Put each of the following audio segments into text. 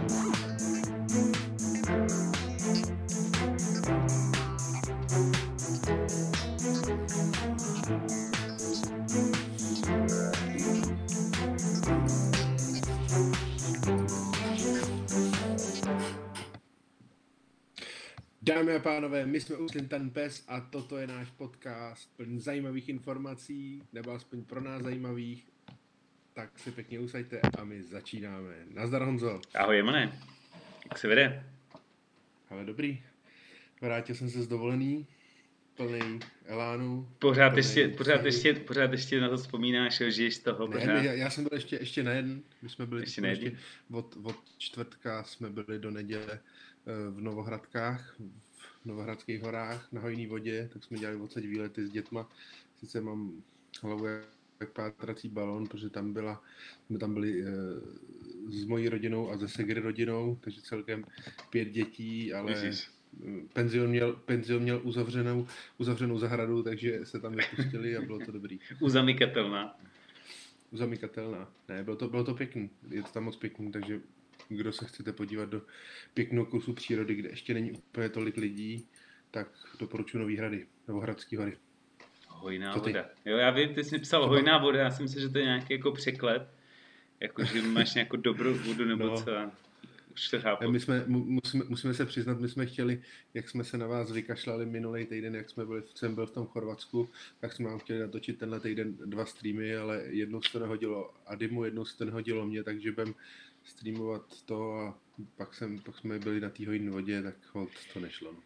Dámy a pánové, my jsme Uslim ten pes a toto je náš podcast plný zajímavých informací, nebo aspoň pro nás zajímavých. Tak si pěkně usaďte a my začínáme. Nazdar Honzo. Ahoj Jemane, jak se vede? Ale dobrý. Vrátil jsem se z dovolený, plný elánu. Pořád plný ještě, pořád, ještě, pořád ještě na to vzpomínáš, žiješ z toho pořád. ne, já, já jsem byl ještě, ještě na jeden. My jsme byli Ještě ještě, od, od čtvrtka jsme byli do neděle eh, v Novohradkách, v Novohradských horách na hojný vodě, tak jsme dělali odsaď výlety s dětma. Sice mám hlavu jak pátrací balon, protože tam byla, jsme tam byli eh, s mojí rodinou a ze Segry rodinou, takže celkem pět dětí, ale eh, penzion měl, penzion měl uzavřenou, uzavřenou zahradu, takže se tam vypustili a bylo to dobrý. Uzamykatelná. Zamykatelná. Ne, bylo to, bylo to pěkný. Je to tam moc pěkný, takže kdo se chcete podívat do pěkného kusu přírody, kde ještě není úplně tolik lidí, tak doporučuji Nový hrady, nebo Hradský hory. Hojná Co ty? voda. Jo, já vím, ty jsi mi psal hojná voda, já si myslím, že to je nějaký jako překlep. Jako, že máš nějakou dobrou vodu nebo No. co. Už to chápu. My jsme, mu- musíme, musíme se přiznat, my jsme chtěli, jak jsme se na vás vykašlali minulý týden, jak jsme byli, jsem byl v tom Chorvatsku, tak jsme vám chtěli natočit tenhle týden dva streamy, ale jednou se to nehodilo Adimu, jednou se to nehodilo mě, takže budem streamovat to a pak, jsem, pak jsme byli na té hojné vodě, tak hold, to nešlo. No.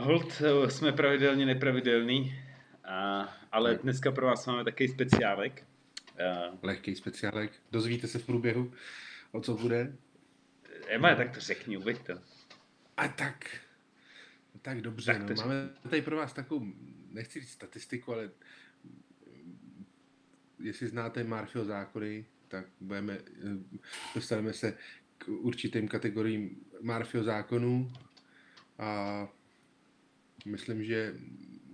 Hold, eh, jsme pravidelně nepravidelný, a, ale dneska pro vás máme takový speciálek. Lehký speciálek. Dozvíte se v průběhu, o co bude. Ema, tak to řekni, uveď to. A tak, tak dobře, Tak no, máme tady pro vás takovou, nechci říct statistiku, ale jestli znáte Marfio zákony, tak budeme, dostaneme se k určitým kategoriím Marfio zákonů a myslím, že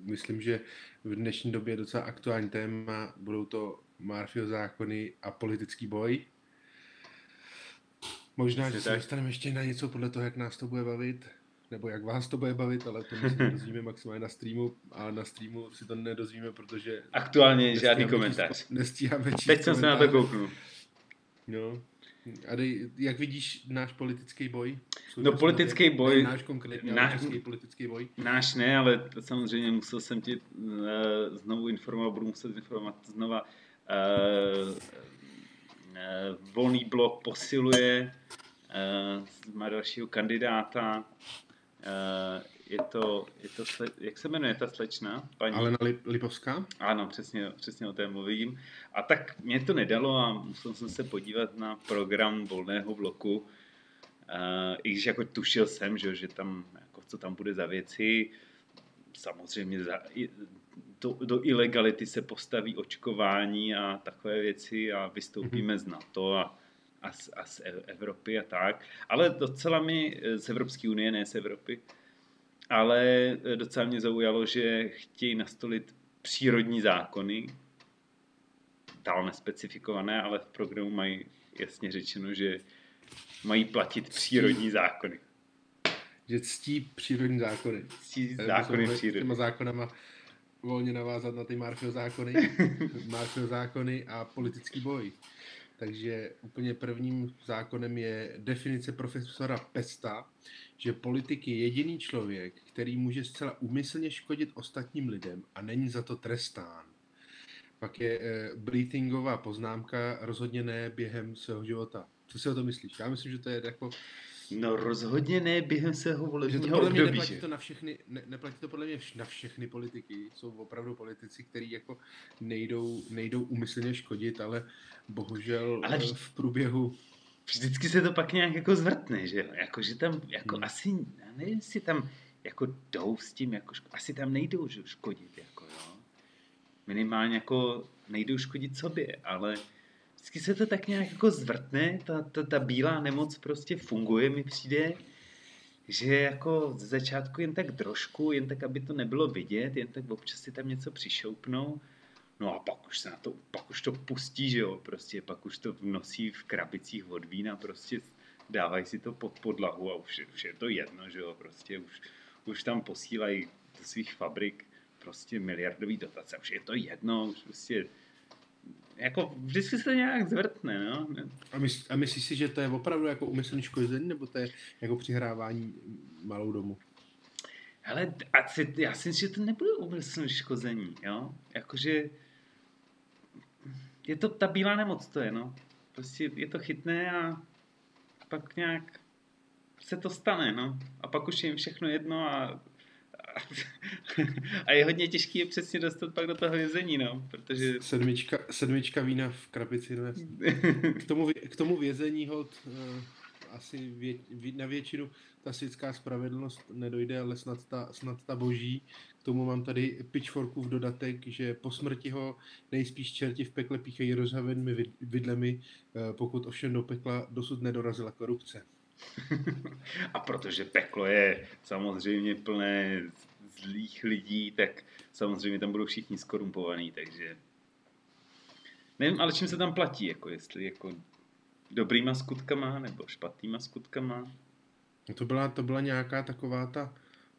myslím, že v dnešní době je docela aktuální téma, budou to Marfio zákony a politický boj. Možná, Přesně že se dostaneme ještě na něco podle toho, jak nás to bude bavit, nebo jak vás to bude bavit, ale to my se nedozvíme maximálně na streamu a na streamu si to nedozvíme, protože Aktuálně žádný komentář. Číst, nestíháme číst Teď jsem se na to kouknul. No. A dej, jak vidíš náš politický boj? No, politický době? boj- Ne náš konkrétně, náš- český politický boj. Náš ne, ale samozřejmě musel jsem ti uh, znovu informovat, budu muset informovat znova. Uh, uh, volný blok posiluje, uh, má dalšího kandidáta. Uh, je to, je to sle, jak se jmenuje ta slečna? Paní? Alena Lip- Lipovská? Ano, přesně, přesně o té mluvím. A tak mě to nedalo a musel jsem se podívat na program volného bloku. Uh, I když jako tušil jsem, že, že tam, jako, co tam bude za věci, samozřejmě za, do, do ilegality se postaví očkování a takové věci a vystoupíme z NATO a, a, z, a z E- Evropy a tak. Ale docela mi eh, z Evropské unie, ne z Evropy, ale eh, docela mě zaujalo, že chtějí nastolit přírodní zákony, dál nespecifikované, ale v programu mají jasně řečeno, že mají platit přírodní zákony. Že ctí přírodní zákony. Ctí Eh, zákony přírody. Těma zákonama volně navázat na ty Marfio zákony. Marfio zákony a politický boj. Takže úplně prvním zákonem je definice profesora Pesta, že politik je jediný člověk, který může zcela úmyslně škodit ostatním lidem a není za to trestán. Pak je e, Breathingová poznámka, rozhodně ne během svého života. Co si o to myslíš? Já myslím, že to je jako, No rozhodně ne během svého že to volebního podle mě období. neplatí že? to na všechny, ne, neplatí to podle mě na všechny politiky. Jsou opravdu politici, kteří jako nejdou, nejdou úmyslně škodit, ale bohužel Ale ale víš- v průběhu Vždycky se to pak nějak jako zvrtne, že jo? Jako, že tam, jako Hmm. asi, já nevím, jestli tam jako jdou s tím, jako, ško- asi tam nejdou že, škodit, jako jo. Minimálně jako nejdou škodit sobě, ale vždycky se to tak nějak jako zvrtne, ta, ta, ta bílá nemoc prostě funguje, mi přijde, že jako z začátku jen tak trošku, jen tak, aby to nebylo vidět, jen tak občas si tam něco přišoupnou, no a pak už se na to, pak už to pustí, že jo, prostě pak už to nosí v krabicích od vína prostě dávají si to pod podlahu a už, už je to jedno, že jo, prostě už, už tam posílají do svých fabrik prostě miliardový dotace, už je to jedno, už prostě jako vždycky se to nějak zvrtne, no. A, mysl, a myslíš si, že to je opravdu jako umyslný škození, nebo to je jako přihrávání malou domu? Hele, a si, já si myslím, že to nebude umyslný škození, jo. Jakože je to ta bílá nemoc, to je, no. Prostě je to chytné a pak nějak se to stane, no. A pak už je jim všechno jedno a a je hodně těžký je přesně dostat pak do toho vězení, no, protože... Sedmička, sedmička vína v krabici, no K tomu, k tomu vězení hod uh, asi vě, na většinu ta světská spravedlnost nedojde, ale snad ta, snad ta boží. K tomu mám tady pitchforku v dodatek, že po smrti ho nejspíš čerti v pekle píchají rozhavenými vidlemi, uh, pokud ovšem do pekla dosud nedorazila korupce. A protože peklo je samozřejmě plné zlých lidí, tak samozřejmě tam budou všichni skorumpovaní, takže nevím, ale čím se tam platí, jako jestli jako dobrýma skutkama nebo špatnýma skutkama. No to byla, to byla nějaká taková ta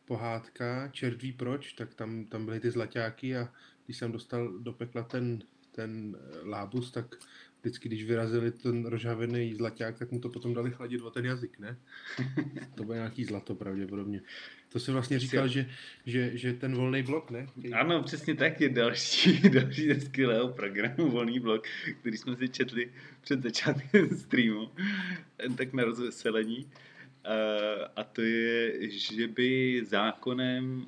pohádka, čert ví proč, tak tam, tam byly ty zlaťáky a když jsem dostal do pekla ten, ten lábus, tak vždycky, když vyrazili ten rozhavený zlaťák, tak mu to potom dali chladit o ten jazyk, ne? to bylo nějaký zlato pravděpodobně. To si vlastně říkal, že, že, že ten volný blok, ne? Ano, přesně tak je další, další ze skvělého programu Volný blok, který jsme si četli před začátkem streamu, tak na rozveselení. A to je, že by zákonem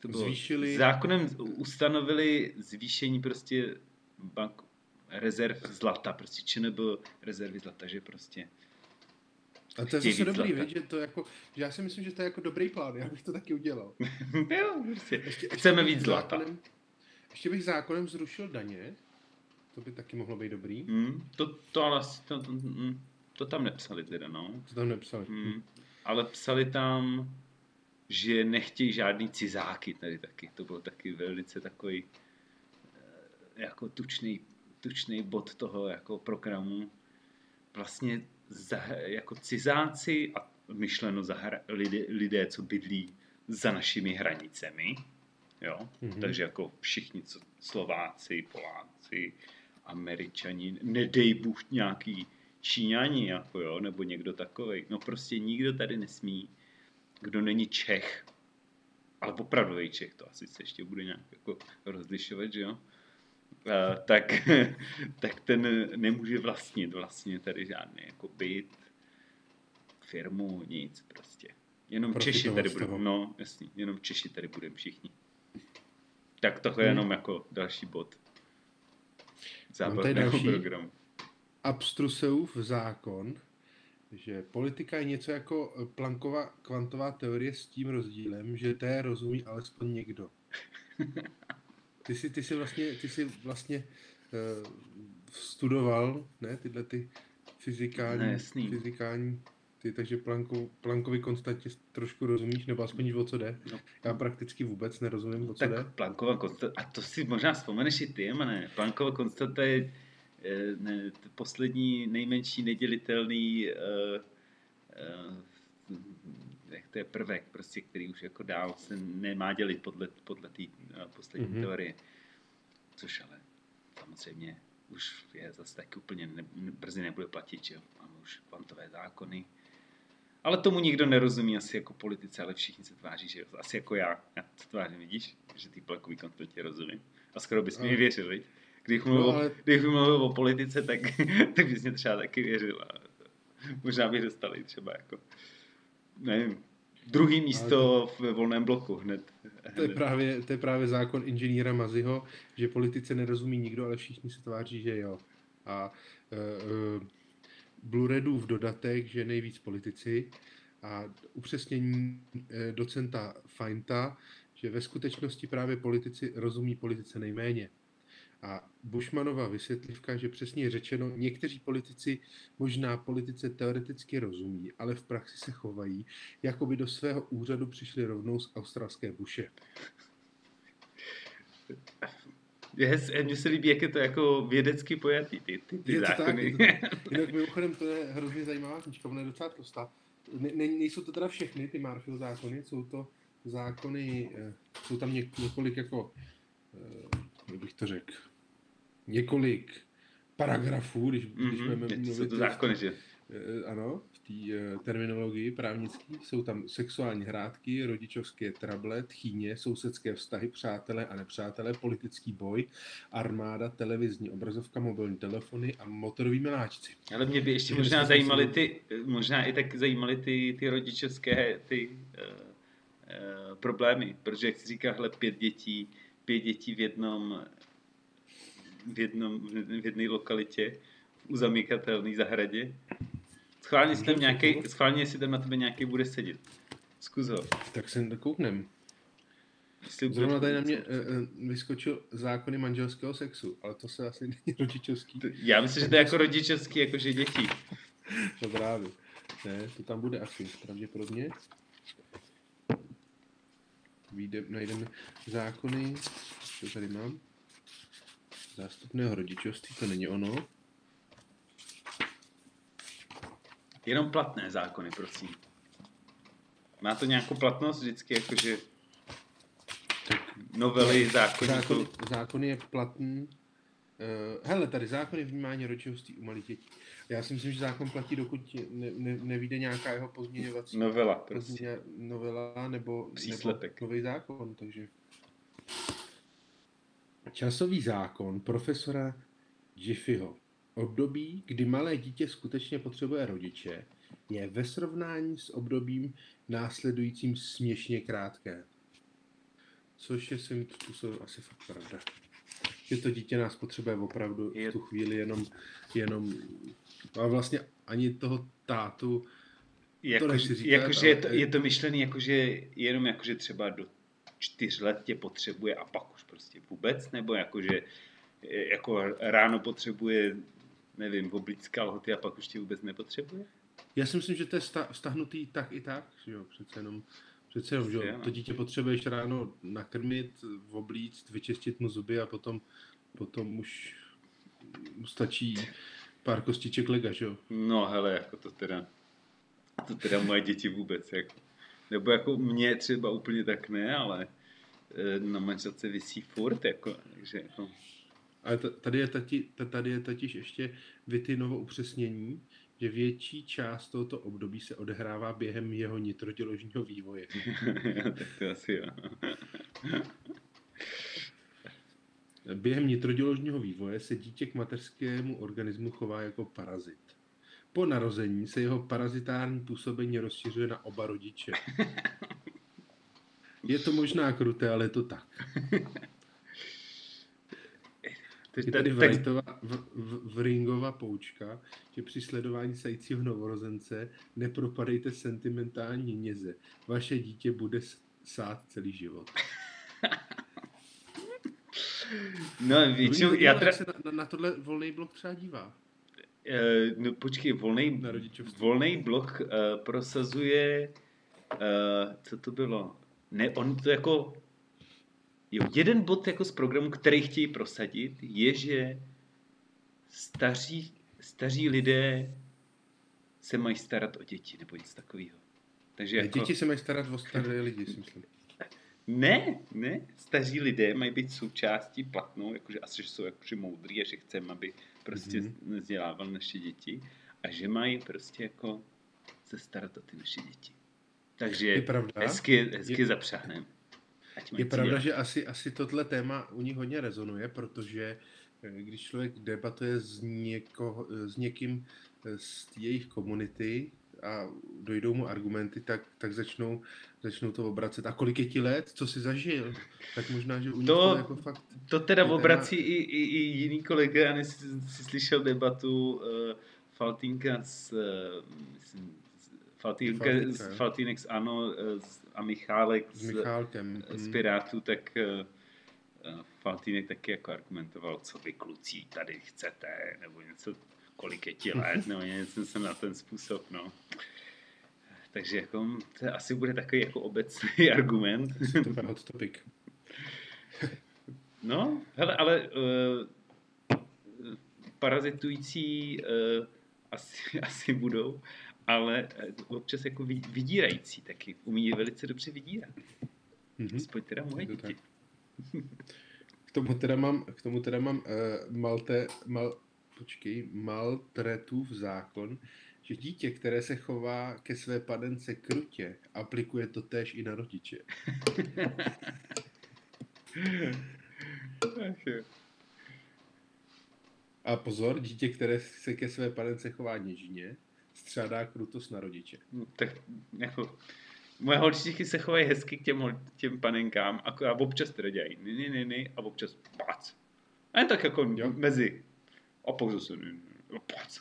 to bylo, Zvýšili... zákonem ustanovili zvýšení prostě bank, rezerv zlata, prostě či nebyl rezervy zlata, že prostě a to je zase dobrý, víš, že to jako, že já si myslím, že to je jako dobrý plán, já bych to taky udělal. jo, prostě. Ještě, Chceme víc zlata. Zákonem, ještě bych zákonem zrušil daně, to by taky mohlo být dobrý. Mm, to, to ale, to, to, mm, to tam nepsali teda, no. To tam nepsali. Mm, ale psali tam, že nechtějí žádný cizáky tady taky. To bylo taky velice takový eh, jako tučný tučný bod toho jako programu. Vlastně za, jako cizáci a myšleno za hra, lidé, lidé, co bydlí za našimi hranicemi. Jo? Mm-hmm. Takže jako všichni, co Slováci, Poláci, Američani, nedej Bůh nějaký Číňani, jako jo, nebo někdo takový. No prostě nikdo tady nesmí, kdo není Čech, ale opravdový Čech, to asi se ještě bude nějak jako rozlišovat, že jo? Uh, tak, tak ten nemůže vlastnit vlastně tady žádný jako byt, firmu, nic prostě. Jenom Profitoval Češi tady budou, no jasný, jenom Češi tady budeme všichni. Tak tohle je hmm. jenom jako další bod zábavného programu. Abstruseův zákon, že politika je něco jako Planckova kvantová teorie s tím rozdílem, že té rozumí alespoň někdo. Ty jsi, ty jsi vlastně, ty jsi vlastně uh, studoval, ne, tyhle ty fyzikální, ne, fyzikální ty, takže Planko, Plankovi konstantě trošku rozumíš, nebo aspoň o co jde. No. Já prakticky vůbec nerozumím, o co tak jde. Plankova konstanta, a to si možná vzpomeneš i ty, ne? Plankova konstanta je eh, ne, poslední nejmenší nedělitelný uh, uh, to je prvek, prostě, který už jako dál se nemá dělit podle, podle té uh, poslední mm-hmm. teorie. Což ale samozřejmě už je zase tak úplně ne, brzy nebude platit, že máme už kvantové zákony. Ale tomu nikdo nerozumí asi jako politice, ale všichni se tváří, že asi jako já. Já to tvářím, vidíš, že ty plekový konstantě rozumím. A skoro bys mi no. věřil, viď? Když mluvil, no, ale... když mluvil o politice, tak, tak bys mě třeba taky věřil. A možná bych dostal i třeba jako, nevím, Druhý místo to, ve volném bloku hned. To je, právě, to je právě zákon inženýra Maziho, že politice nerozumí nikdo, ale všichni se tváří, že jo. A uh, uh, v dodatek, že nejvíc politici a upřesnění uh, docenta Feinta, že ve skutečnosti právě politici rozumí politice nejméně. A Bushmanova vysvětlivka, že přesně řečeno, někteří politici možná politice teoreticky rozumí, ale v praxi se chovají, jako by do svého úřadu přišli rovnou z australské buše. Yes, mně se líbí, jak je to jako vědecky pojatý, ty, ty, ty Je to zákony. tak, je to tak. Jinak mimochodem to je hrozně zajímavá knižka, ona je docela tlustá. Ne, ne, nejsou to teda všechny ty Marfield zákony, jsou to zákony, eh, jsou tam něk, několik jako, eh, jak bych to řekl, několik paragrafů, když, když budeme Mm-hmm. Jsou mluvit to o- zákony, že? Eh, ano, v té eh, terminologii právnické jsou tam sexuální hrádky, rodičovské trable, tchýně, sousedské vztahy, přátelé a nepřátelé, politický boj, armáda, televizní obrazovka, mobilní telefony a motoroví miláčci. Ale mě by ještě možná zajímaly ty, možná i tak zajímaly ty, ty rodičovské ty uh, uh, problémy, protože jak si říká, hele, pět dětí, pět dětí v jednom, v jednom, v jedné lokalitě, v uzamykatelné zahradě. Schválně si tam nějaký, schválně si tam na tebe nějaký bude sedět. Zkus ho. Tak se kouknem. Zrovna tady na mě eh, vyskočil zákony manželského sexu, ale to se asi není rodičovský. Já myslím, že to je jako rodičovský, jakože děti. To právě. Ne, to tam bude asi, pravděpodobně. Výjde, najdeme zákony, co tady mám. Zástupného rodičovství, to není ono. Jenom platné zákony, prosím. Má to nějakou platnost vždycky, jakože Tak novely zákonů zákon, zákon je platný. Uh, hele, tady zákony vnímání rodičovství u malých dětí. Já si myslím, že zákon platí, dokud ne, ne, nevíde nějaká jeho pozměňovací Novela, prostě. pozměně, novela nebo, Příslepek. nebo nový zákon, takže časový zákon profesora Jiffyho. Období, kdy malé dítě skutečně potřebuje rodiče, je ve srovnání s obdobím následujícím směšně krátké. Což je svým způsobem asi fakt pravda. Že to dítě nás potřebuje opravdu v tu chvíli jenom, jenom a vlastně ani toho tátu Jako, nechci říkat, jakože je, to, je to myšlený jakože jenom jakože třeba do čtyř let tě potřebuje a pak už prostě vůbec, nebo jakože e, jako ráno potřebuje, nevím, oblíct kalhoty a pak už tě vůbec nepotřebuje? Já si myslím, že to je sta- stahnutý tak i tak, že jo, přece jenom, přece jenom, že ano. to dítě potřebuješ ráno nakrmit, oblíct, vyčistit mu zuby a potom, potom už mu stačí pár kostiček lega, že jo. No hele, jako to teda, to teda moje děti vůbec, jako. Nebo jako mě třeba úplně tak ne, ale e, na manželce visí furt, jako, takže jako, Ale tady je, tati, tady je totiž ještě Vitinovo upřesnění, že větší část tohoto období se odehrává během jeho nitroděložního vývoje. tak to asi jo. Během nitroděložního vývoje se dítě k mateřskému organismu chová jako parazit. Po narození se jeho parazitární působení rozšiřuje na oba rodiče. Je to možná kruté, ale je to tak. Je tady Wrightova, v, v, Vringova poučka, že při sledování sajícího novorozence nepropadejte sentimentální něze. Vaše dítě bude sát celý život. no většinou, já teda, Jak se na, na, na tohle volný blok třeba dívá. Eh, no počkej, volný, volný blok uh, prosazuje, uh, co to bylo? Ne, on to jako, jo, jeden bod jako z programu, který chtějí prosadit, je, že staří, staří lidé se mají starat o děti, nebo nic takového. Takže jako, Děti se mají starat o staré lidi, si myslím. Ne, ne, staří lidé mají být součástí platnou, jakože asi, že jsou jakože moudrý a že chceme, aby prostě Mhm. mm-hmm. vzdělávali naše děti a že mají prostě jako se starat o ty naše děti. Takže Je pravda. hezky, hezky Je- zapřáhneme. Je pravda, dělat. že asi, asi tohle téma u nich hodně rezonuje, protože eh, když člověk debatuje s, něko, s někým eh, z jejich komunity a dojdou mu argumenty, tak, tak začnou, začnou to obracet. A kolik je ti let? Co jsi zažil? Tak možná, že u To- jako fakt... To teda téma- obrací i, i, i jiný kolega, já jsi slyšel debatu uh, Faltínka s, uh, myslím, s- s jo. Faltínek s ANO eh, s- a Michálek S Michálkem. z mm. Pirátů, tak uh, Faltýnek taky jako argumentoval, co vy kluci tady chcete, nebo něco, kolik je ti let, nebo něco jsem na ten způsob, no. Takže jako, to asi bude takový jako obecný argument. Super hot topic. No, hele, ale uh, parazitující uh, asi, asi budou, ale občas jako vydírající taky. Umí velice dobře vydírat. Mm-hmm. Aspoň teda moje děti. K tomu teda mám, k tomu teda mám uh, Malte, mal, počkej, Maltretův zákon, že dítě, které se chová ke své padence krutě, aplikuje to též i na rodiče. A pozor, dítě, které se ke své padence chová něžně, střádá krutost na rodiče. No, tak jako, moje holčičky se chovají hezky k těm, těm panenkám a, občas teda dělají ne, ne, ne, ne, a občas pac. A jen tak jako jo. mezi. A pak zase ne, pac.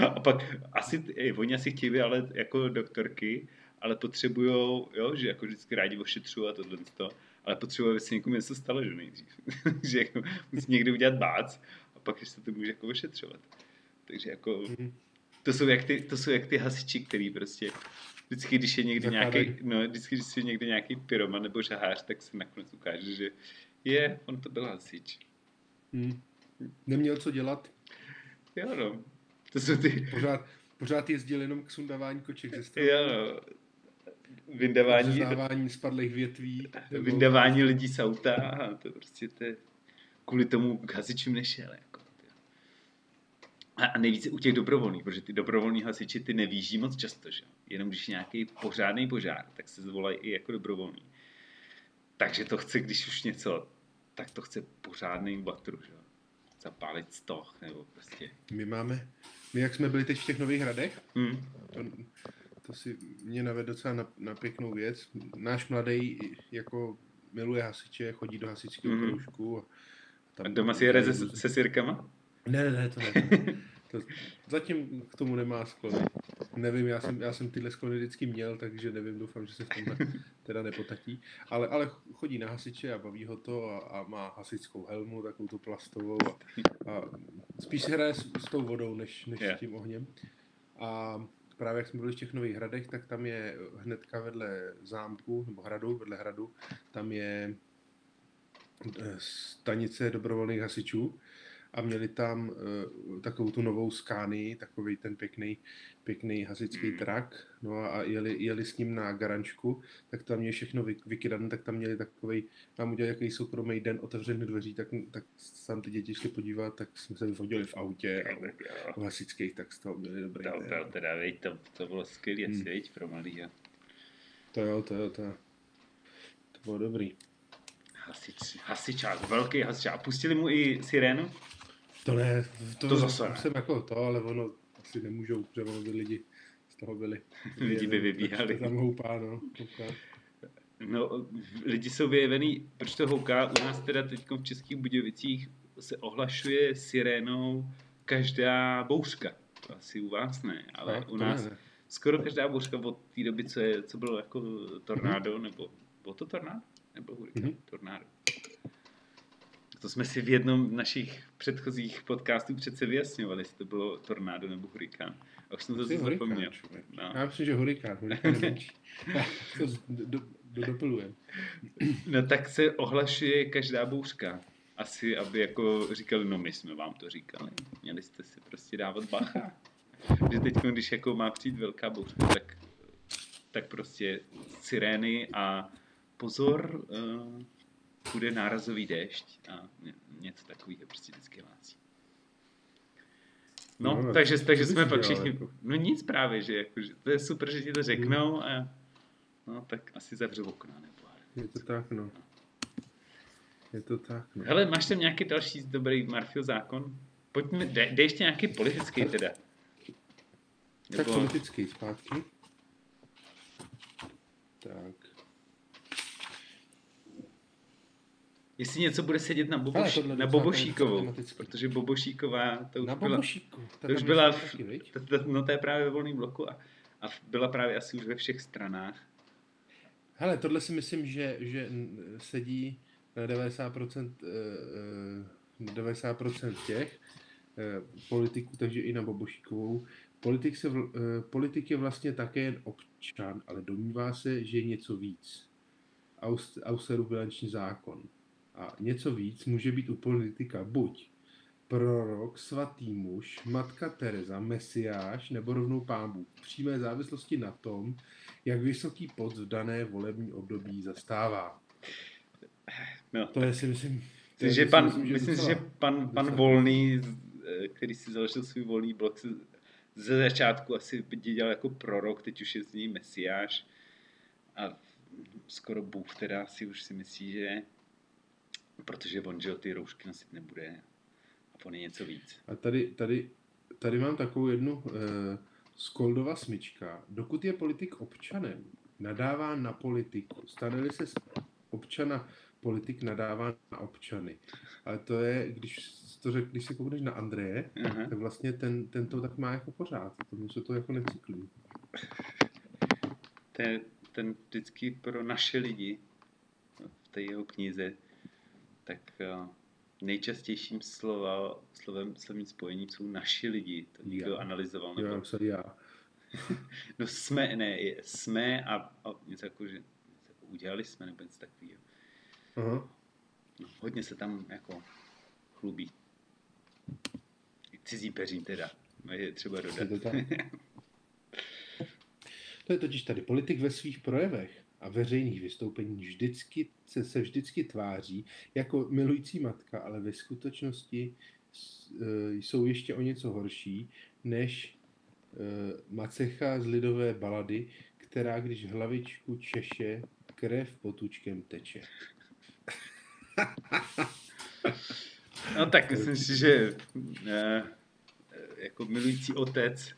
a pak asi, ej, oni asi chtějí ale jako doktorky, ale potřebujou, jo, že jako vždycky rádi ošetřují a tohle to, ale potřebuje, aby se někomu něco stalo, že nejdřív. že jako musí někdy udělat bác a pak ještě to může jako ošetřovat. Takže jako, mhm. to jsou jak ty, to jsou jak ty hasiči, který prostě vždycky, když je někdy nějaký, no, vždycky, když je někdy nějaký pyroman nebo žahář, tak se nakonec ukáže, že je, on to byl hasič. Hmm. Neměl co dělat. Jo, no. To jsou ty... Pořád, pořád jezdil jenom k sundávání koček ze strany. Jo, no. Vyndavání... Vyndavání spadlých větví. Vyndavání lidí z auta. To prostě to je... Kvůli tomu k hasičům nešel. Jako. A nejvíce u těch dobrovolných, protože ty dobrovolní hasiči ty nevíží moc často, že? Jenom když je nějaký pořádný požár, tak se zvolají i jako dobrovolní. Takže to chce, když už něco, tak to chce pořádný batru, že? Zapálit stoch, nebo prostě. My máme, my jak jsme byli teď v těch nových hradech, hmm. to, to si mě navede docela na, na pěknou věc. Náš mladý jako miluje hasiče, chodí do hasičského hmm. kroužku. A, tam a doma si jede se, se sirkama? Ne, ne, ne, to ne. To, zatím k tomu nemá sklony. Nevím, já jsem, já jsem tyhle sklony vždycky měl, takže nevím, doufám, že se v tom teda nepotatí. Ale, ale chodí na hasiče a baví ho to a, a má hasičskou helmu, takovou tu plastovou a, a spíš se hraje s, s tou vodou, než, než yeah. s tím ohněm. A právě jak jsme byli v těch nových hradech, tak tam je hnedka vedle zámku, nebo hradu, vedle hradu, tam je eh, stanice dobrovolných hasičů a měli tam uh, takovou tu novou skány, takový ten pěkný, pěkný hasičský mm. trak, no a, a jeli, jeli, s ním na garančku, tak tam měli všechno vy, vykydané, tak tam měli takový, tam udělali jaký soukromý den otevřený dveří, tak, tak tam ty děti šli podívat, tak jsme se vyfotili v autě a v hasičských, tak z toho měli dobrý to, to, teda, vej, to, to bylo skvělé, hmm. pro malý. To jo, to jo, to, to bylo dobrý. Hasič, hasičák, velký hasičák. A pustili mu i sirénu? To ne, to, to zase ne. jsem jako to, ale ono asi nemůžou, protože ono by lidi z toho byli. lidi by vybíhali. Tam houpá, no. Houpá. No, lidi jsou vyjevený, proč to houká? U nás teda teď v Českých Budějovicích se ohlašuje sirénou každá bouřka. To asi u vás ne, ale no, u nás ne, ne. skoro každá bouřka od té doby, co, je, co bylo jako tornádo, mm-hmm. nebo bylo to tornádo? Nebo hurikán? Mm-hmm. Tornádo. To jsme si v jednom z našich předchozích podcastů přece vyjasňovali, jestli to bylo tornádo nebo hurikán. A už jsem to zase zapomněl. No. Já myslím, že hurikán. Hurikán to do, do, do, no tak se ohlašuje každá bouřka. Asi, aby jako říkali, no my jsme vám to říkali. Měli jste si prostě dávat bacha. že teď, když jako má přijít velká bouřka, tak, tak prostě sirény a pozor, uh, bude nárazový déšť a něco takového prostě vždycky hlásí. No, no takže, takže jsme pak všichni, jako... no nic právě, že, jako, že to je super, že ti to řeknou a no tak asi zavřu okna nebo Je to tak, no. Je to tak, no. Hele, máš tam nějaký další dobrý Marfil zákon? Pojďme, dej, dej ještě nějaký politický teda. Nebo... Tak politický zpátky. Tak. Jestli něco bude sedět na, Boboš, Ale na Bobošíkovou, protože Bobošíková, to už na byla, to už byla, v, to, to, no to je právě ve volném bloku a, a byla právě asi už ve všech stranách. Hele, tohle si myslím, že, že sedí 90%, 90% eh, těch eh, politiků, takže i na Bobošíkovou. Politik, se, eh, politik je vlastně také jen občan, ale domnívá se, že je něco víc. Austerův bilanční zákon A něco víc může být u politika buď prorok, svatý muž, matka Teresa, mesiáš nebo rovnou pán Bůh. V přímé závislosti na tom, jak vysoký post v dané volební období zastává. No, To je si myslím... to je, Myslím, že pan, myslím, myslím, docela- že pan, pan Volný, který si založil svůj volný blok, se ze začátku asi dělal jako prorok, teď už je z něj mesiáš a skoro Bůh teda si už si myslí, že protože on, že ty roušky nosit nebude a on je něco víc. A tady, tady, tady mám takovou jednu uh, Skoldova smyčka. Dokud je politik občanem, nadává na politiku. Stane-li se z občana politik, nadává na občany. Ale to je, když to řek, když se koukneš na Andreje, Aha. tak vlastně ten, ten to tak má jako pořád. Tomu se to jako necyklí. Ten, ten vždycky pro naše lidi v té jeho knize, tak eh, nejčastějším slova, slovem, slovním spojením jsou naši lidi. To někdo Já. analyzoval. Já Nebo, napsal já. no jsme, ne, jsme a, a něco jako, že jako udělali jsme nebo něco takového. Aha. No, hodně se tam jako chlubí. Cizí peřím teda, je třeba dodat. to. To je totiž tady. Politik ve svých projevech a veřejných vystoupeních vždycky, se, se vždycky tváří jako milující matka, ale ve skutečnosti e, jsou ještě o něco horší než e, macecha z lidové balady, která když hlavičku češe, krev potučkem teče. No tak myslím si, že eh, jako milující otec,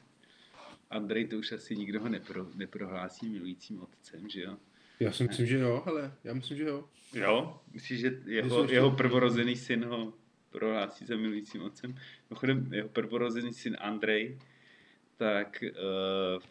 Andrej to už asi nikdo ho nepro, neprohlásí milujícím otcem, že jo? Já si myslím, že jo, ale já myslím, že jo. Jo, myslíš, že jeho, ještě- jeho prvorozený syn ho prohlásí za milujícím otcem? Mimochodem, jeho prvorozený syn Andrej, tak, uh,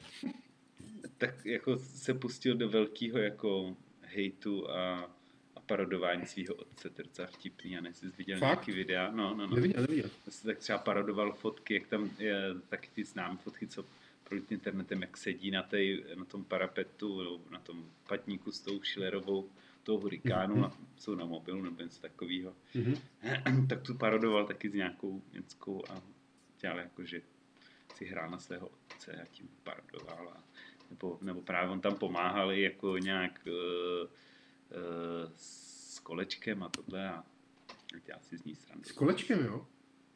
tak jako se pustil do velkého jako hejtu a, a parodování svého otce, to je docela vtipný, já nejsi viděl nějaký videa, no, no, no. Neviděl, neviděl. Tak třeba parodoval fotky, jak tam je, taky ty známé fotky, co projít internetem, jak sedí na, tej, na tom parapetu, nebo na tom patníku s tou Schillerovou, toho hurikánu, Mhm. na, jsou na mobilu nebo něco takového. Mhm. tak tu parodoval taky s nějakou německou a dělal jako, že si hrál na svého otce a tím parodoval. A, nebo, nebo právě on tam pomáhal jako nějak uh, uh, s kolečkem a tohle a dělal si z ní srandu. S kolečkem, jo?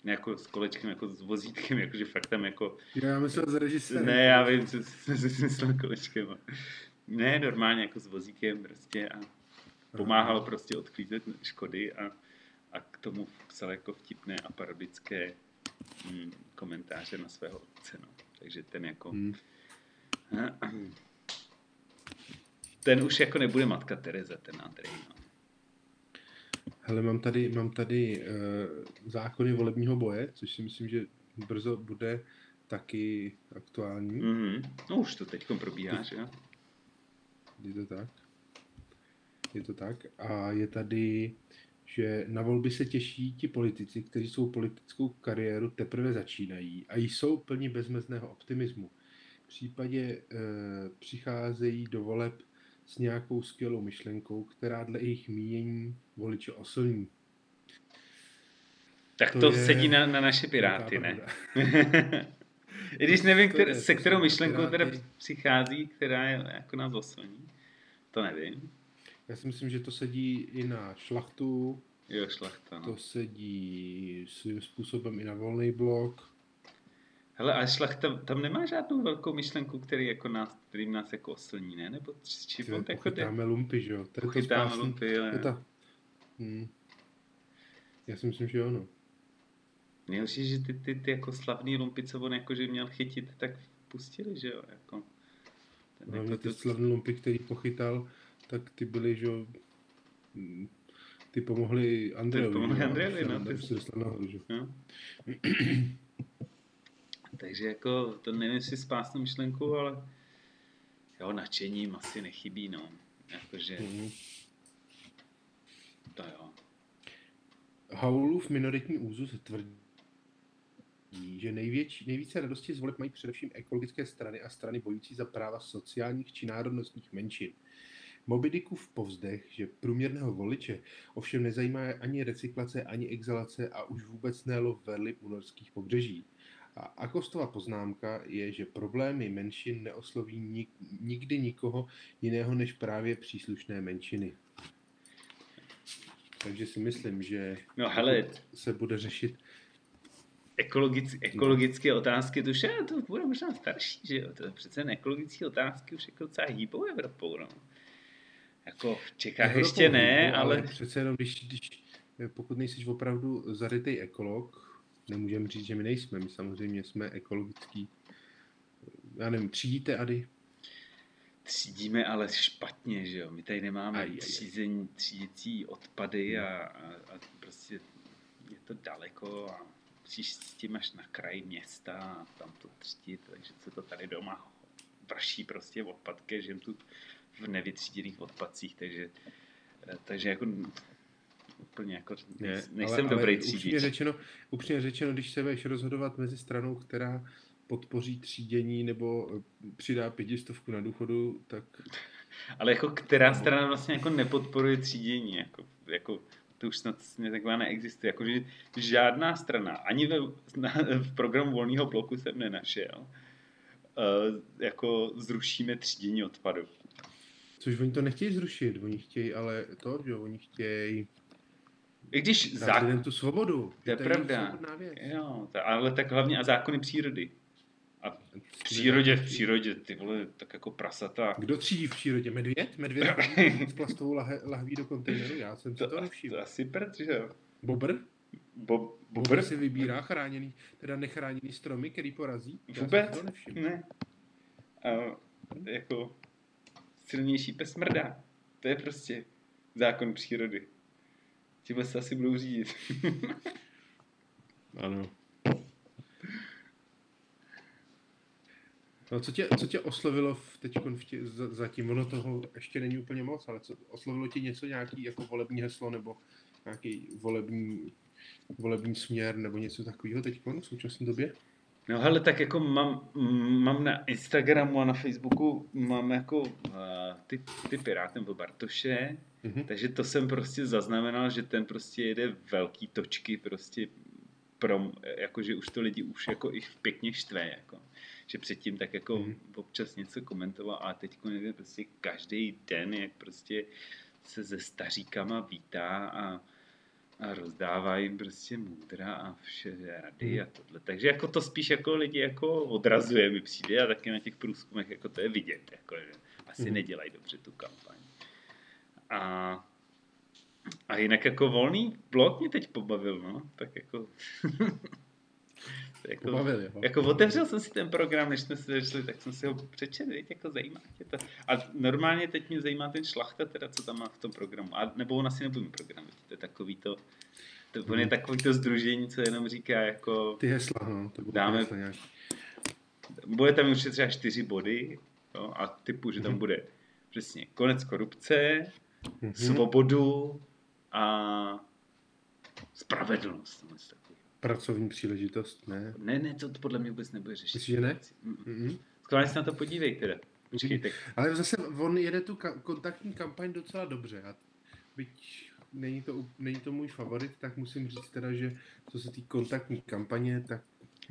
Ne jako s kolečkem, jako s vozítkem, jakože fakt tam jako... Já myslel s režisérem. Ne, já vím, co jsem si myslel kolečkem. Ne, normálně jako s vozíkem prostě a pomáhal prostě odklízet škody a, a k tomu psal jako vtipné a parodické mm, komentáře na svého otce, no. Takže ten jako... Hmm. Ten už jako nebude matka Tereza, ten Andrej, no. Hele, mám tady, mám tady uh, zákony volebního boje, což si myslím, že brzo bude taky aktuální. Mm-hmm. No už to teď probíhá, že jo? Je to tak? Je to tak. A je tady, že na volby se těší ti politici, kteří svou politickou kariéru teprve začínají a jsou plni bezmezného optimismu. V případě e, přicházejí do voleb s nějakou skvělou myšlenkou, která dle jejich mínění voliče oslní. Tak To to, je sedí na, na naše piráty, ne? I když nevím, kter, je- se kterou jsou myšlenkou teda přichází, která je jako nás oslní. To nevím. Já si myslím, že to sedí i na šlachtu, Jo, šlachta, no. to sedí svým způsobem i na volný blok. Hele, ale šlachta tam nemá žádnou velkou myšlenku, který jako nás, kterým nás jako oslní, ne? Nebo Že on jako jde? pochytáme lumpy, že jo? To spásný- lumpy, jo, to je jo. ta... Hmm. Já si myslím, že jo, no. Nejhorší, že ty, ty, ty jako slavný lumpy, co on jakože měl chytit, tak pustili, že jo? Jako, ten Hlavně jako ty to, slavné lumpy, který pochytal, tak ty byly, že jo, ty pomohli Andrejovi. pomohli že jo, Andrejovi, no, ty- nahoru, že jo. no. Takže jako, to nevím, jestli spásnou myšlenku, ale jo, nadšením asi nechybí, no. Jakože, Mhm. to jo. Haulův minoritní úzus tvrdí, že největší, nejvíce radosti z voleb mají především ekologické strany a strany bojující za práva sociálních či národnostních menšin. Moby povzdech, že průměrného voliče ovšem nezajímá ani recyklace, ani exhalace a už vůbec ne lov verly u norských pobřeží. A Akostova poznámka je, že problémy menšin neosloví nik, nikdy nikoho jiného než právě příslušné menšiny. Takže si myslím, že no, hele, se bude řešit ekologic, ekologické no. otázky, to už je, to bude možná starší, že jo, to je přece ekologické otázky už jako docela hýbou Evropou, no. Jako v Čechách Evropou ještě ne, hýbou, ale... ale... Přece jenom, když, když, pokud nejsi opravdu zarytý ekolog, nemůžeme říct, že my nejsme, my samozřejmě jsme ekologický, já nevím, třídíte Ady? Třídíme ale špatně, že jo, my tady nemáme aj, aj, třízení, třídící odpady a, a, a prostě je to daleko a musíš s tím až na kraji města a tam to třídit, takže se to tady doma vrší prostě odpadky, že tu v nevytříděných odpadcích, takže, eh, takže jako úplně jako ne, nejsem ale, dobrý ale třídič. Upřímně řečeno, upřímně řečeno, když se budeš rozhodovat mezi stranou, která podpoří třídění nebo eh, přidá pětistovku na důchodu, tak... Ale jako která strana vlastně jako nepodporuje třídění, jako, jako to už snad takové neexistuje. Jakože žádná strana, ani ve, na, v programu volného bloku jsem nenašel, uh, jako zrušíme třídění odpadu. Což oni to nechtějí zrušit, oni chtějí ale to, že oni chtějí i když zákon... tu svobodu. To je, to je pravda. Jo, to, ale tak hlavně a zákony přírody. A v přírodě, v přírodě, ty vole, tak jako prasata. Kdo třídí v přírodě? Medvěd? Medvěd s plastovou lah- lahví do kontejneru? Já jsem to, to nevšiml. To asi prd, že jo? Bobr? Bo, bobr? si vybírá chráněný, teda nechráněný stromy, který porazí? Vůbec? To ne. A, jako silnější pes mrdá. To je prostě zákon přírody. Tímhle se asi budou řídit. ano. No, co, tě, co tě oslovilo v teď v tě, zatím? Ono toho ještě není úplně moc, ale co, oslovilo tě něco, nějaký jako volební heslo nebo nějaký volební, volební směr nebo něco takového teď v současné době? No hele, tak jako mám, mám na Instagramu a na Facebooku mám jako uh, ty, ty Piráty nebo Bartoše, mm-hmm. takže to jsem prostě zaznamenal, že ten prostě jede velký točky prostě pro, jakože už to lidi už jako i pěkně štve, jako. Že předtím tak jako mm. občas něco komentoval, a teď nevím, prostě každý den, jak prostě se se staříkama vítá a, a rozdává jim prostě můdra a vše rady mm. a tohle. Takže jako to spíš jako lidi jako odrazuje mi přijde a taky na těch průzkumech jako to je vidět, jako, že asi mm. nedělají dobře tu kampaň. A a jinak jako volný blok mě teď pobavil, no. Tak jako... jako, pobavil, jo. jako otevřel jsem si ten program, než jsme se začali, tak jsem si ho přečetl, jako zajímá tě to. A normálně teď mě zajímá ten šlachta, teda, co tam má v tom programu. A, nebo on asi nebude program, to je takový to, to on je hmm. takový to združení, co jenom říká jako... Ty hesla, no, to bude dáme, hesla nějaký. Bude tam už třeba čtyři body, jo, a typu, že tam mm-hmm. bude přesně konec korupce, mm-hmm. svobodu, a spravedlnost. Pracovní příležitost, ne? Ne, ne, to podle mě vůbec nebude řešit. Myslíš, že ne? Mm-hmm. Skvěle se na to podívejte. Počkejte. Ale zase on jede tu ka- kontaktní kampaň docela dobře. A byť není to, není to můj favorit, tak musím říct teda, že co se týká kontaktní kampaně, tak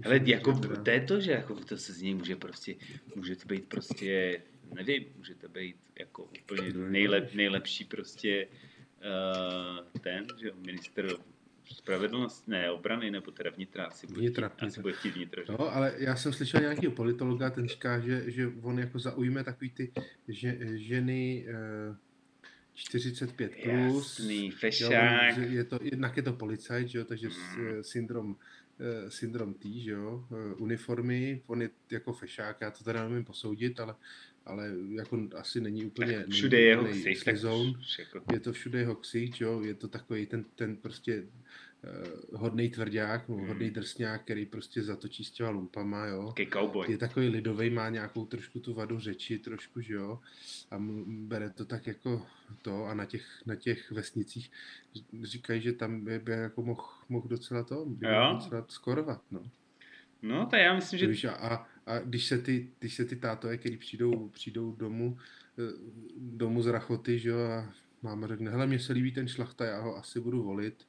ale jako teda... to je to, že jako to se z něj může prostě, může to být prostě, nevím, může to být jako úplně nejlep, nejlepší prostě uh, ten, že jo, minister spravedlnosti, ne, obrany, nebo teda vnitra, asi bude, vnitra, chtít, asi bude chtít vnitra. Že? No, ale já jsem slyšel nějakého politologa, ten říká, že, že on jako zaujme takový ty že, ženy uh, 45 plus. Jasný, fešák. Jo, je to, jednak je to policajt, že jo, takže mm. syndrom Eh, syndrom T, že jo, eh, uniformy, on je jako fešák, já to teda nevím posoudit, ale, ale jako asi není úplně tak všude není jeho ksich, je to všude ksich, jo, je to takový ten, ten prostě uh, hodný tvrdák, hmm. hodný drsňák, který prostě zatočí s těma lumpama, jo. Je takový lidový, má nějakou trošku tu vadu řeči, trošku, že jo. A bere to tak jako to a na těch, na těch vesnicích říkají, že tam by, by jako mohl mohl docela to, by mohl docela skorovat, no. No, tak já myslím, že... a, a, A když se ty, když se ty tátové, který přijdou, přijdou domů, eh, domů z rachoty, že jo, a máma řekne, hele, mně se líbí ten šlachta, já ho asi budu volit,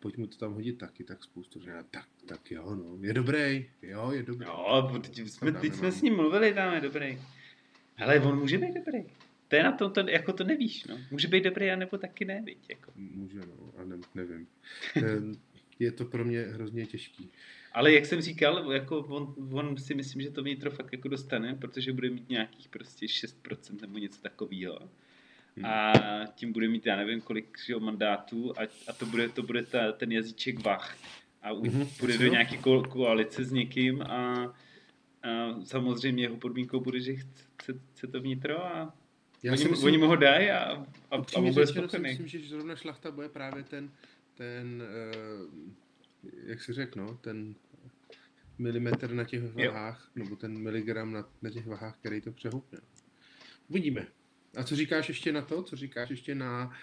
pojď mu to tam hodit taky, tak spoustu že tak, tak jo, no, je dobrý, jo, je dobrý. Jo, teď jsme, teď jsme s ním mluvili, tam je dobrý. Ale on může být dobrý. To je na tom, to, jako to nevíš, no. Může být dobrý, anebo taky ne, viď, jako. Může, no, a ne, nevím. je to pro mě hrozně těžký. Ale jak jsem říkal, jako on, on si myslím, že to vnitro fakt jako dostane, protože bude mít nějakých prostě 6% nebo něco takového. Hmm. A tím bude mít, já nevím, kolik že, mandátů a, a to bude, to bude ta, ten jazyček vach. A hmm. bude do nějaké ko, koalice s někým a, a samozřejmě jeho podmínkou bude, že chce, chce to vnitro a já oni, myslím, oni mu ho dají a, a, a bude spokojený. Myslím, že zrovna šlachta bude právě ten, ten uh, jak si řekl, no, ten milimetr na těch vahách, jo. nebo ten miligram na, na těch vahách, který to přehoupne. Uvidíme. A co říkáš ještě na to? Co říkáš ještě na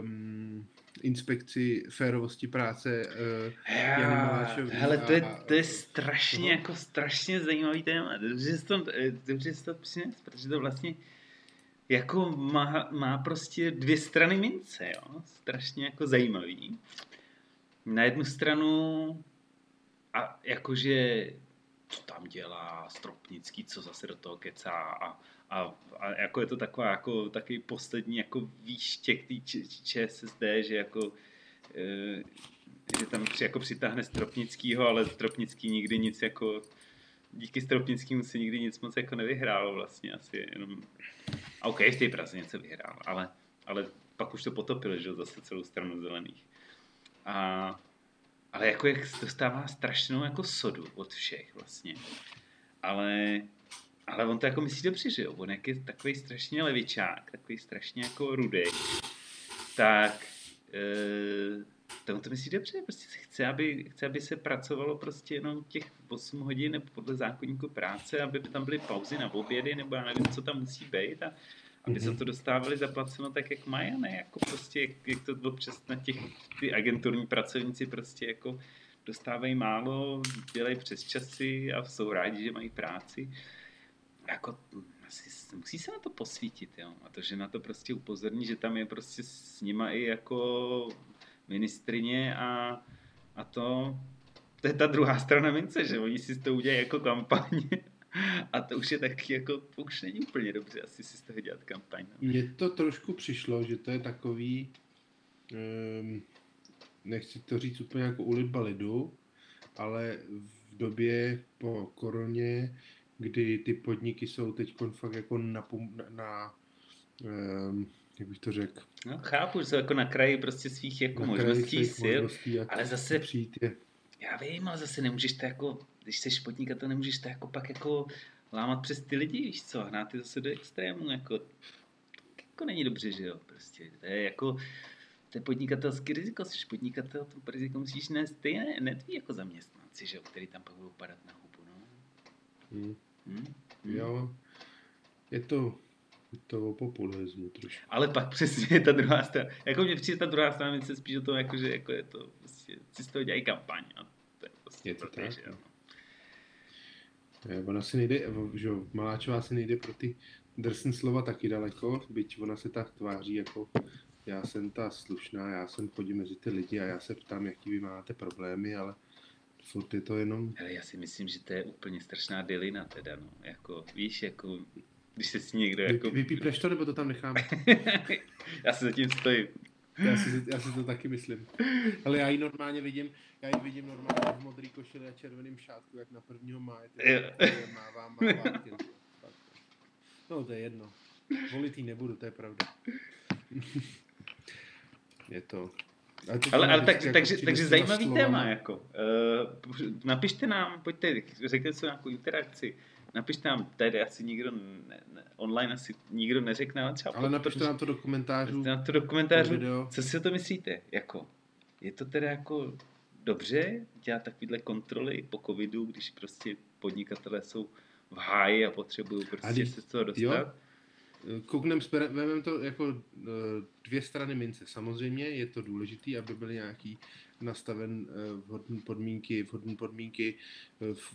um, inspekci férovosti práce uh, Jany Malášový? Hele, to je, to je strašně, uh, jako strašně zajímavý téma. Dobře jsi to, eh, dobře jsi to přines, protože to vlastně jako má, má prostě dvě strany mince, jo? Strašně jako zajímavý na jednu stranu a jakože co tam dělá Stropnický, co zase do toho kecá a, a, a jako je to taková jako taky poslední jako výštěk té ČSSD, že jako e, že tam při, jako přitáhne Stropnickýho, ale Stropnický nikdy nic jako díky Stropnickému si nikdy nic moc jako nevyhrálo vlastně asi jenom a OK, v té Praze něco vyhrál, ale, ale pak už to potopil, že zase celou stranu zelených. A, ale jako jak dostává strašnou jako sodu od všech vlastně. Ale, ale on to jako myslí dobře, že jo? On jak je takový strašně levičák, takový strašně jako rudý, tak e, to on to myslí dobře, prostě chce, aby, chce, aby se pracovalo prostě jenom těch 8 hodin nebo podle zákonníku práce, aby tam byly pauzy na obědy, nebo já nevím, co tam musí být a aby mm-hmm. se to dostávali zaplaceno tak, jak mají, a ne jako prostě, jak, jak to občas na těch, ty agenturní pracovníci prostě jako dostávají málo, dělají přes časy a jsou rádi, že mají práci. Jako, asi, musí se na to posvítit, jo. A to, že na to prostě upozorní, že tam je prostě s nima i jako ministrině a, a to, to je ta druhá strana mince, že oni si to udělají jako kampaně a to už je taky jako, to už není úplně dobře asi si z toho dělat kampaň. No. Mně to trošku přišlo, že to je takový, um, nechci to říct úplně jako ulitba lidu, ale v době po koroně, kdy ty podniky jsou teď fakt jako na, na, na um, jak bych to řekl. No, chápu, že jsou jako na kraji prostě svých jako na možností, sil, možností, ale zase, přijít je. Já vím, ale zase nemůžeš to jako když jsi podnikatel, nemůžeš to jako pak jako lámat přes ty lidi, víš co, hnát ty zase do extrému, jako, jako není dobře, že jo, prostě, to je jako, to je podnikatelský riziko, jsi podnikatel, to riziko musíš nést ty, ne, ne tví jako zaměstnanci, že jo, který tam pak budou padat na hubu, no. Hmm. Hmm? Hmm. Jo, je to, je to o populismu trošku. Ale pak přesně ta druhá strana, jako mě přijde ta druhá strana, se spíš o tom, jako, že jako je to, prostě, si z toho dělají kampaň, a to je je to tak, jo. No. Ona si nejde, že Maláčová si nejde pro ty drsné slova taky daleko, byť ona se tak tváří jako já jsem ta slušná, já jsem chodím mezi ty lidi a já se ptám, jaký vy máte problémy, ale furt je to jenom... Ale já si myslím, že to je úplně strašná delina teda, no. Jako, víš, jako, když se si někdo jako... Vy, vypípneš to, nebo to tam necháme? já si zatím stojím. Já si, já si to taky myslím. Ale já ji normálně vidím, já ji vidím normálně v modrý košili a červeným šátku, jak na prvního máje. Mává, mává, no to je jedno. Volit jí nebudu, to je pravda. je to... Ale, ale, ale tak, jako takže, takže zajímavý téma, jako. Uh, napište nám, pojďte, řekněte si nějakou interakci. Napište nám, tady asi nikdo ne, ne, online asi nikdo neřekne, ale třeba... Ale napište nám to do komentářů. Na to do komentářů, co si o to myslíte, jako. Je to teda jako dobře dělat takovýhle kontroly po covidu, když prostě podnikatelé jsou v háji a potřebují prostě se z toho dostat? Jo? Kouknem, vezmeme to jako eh, dvě strany mince. Samozřejmě je to důležité, aby byly nějaký nastaven vhodné podmínky, vhodné podmínky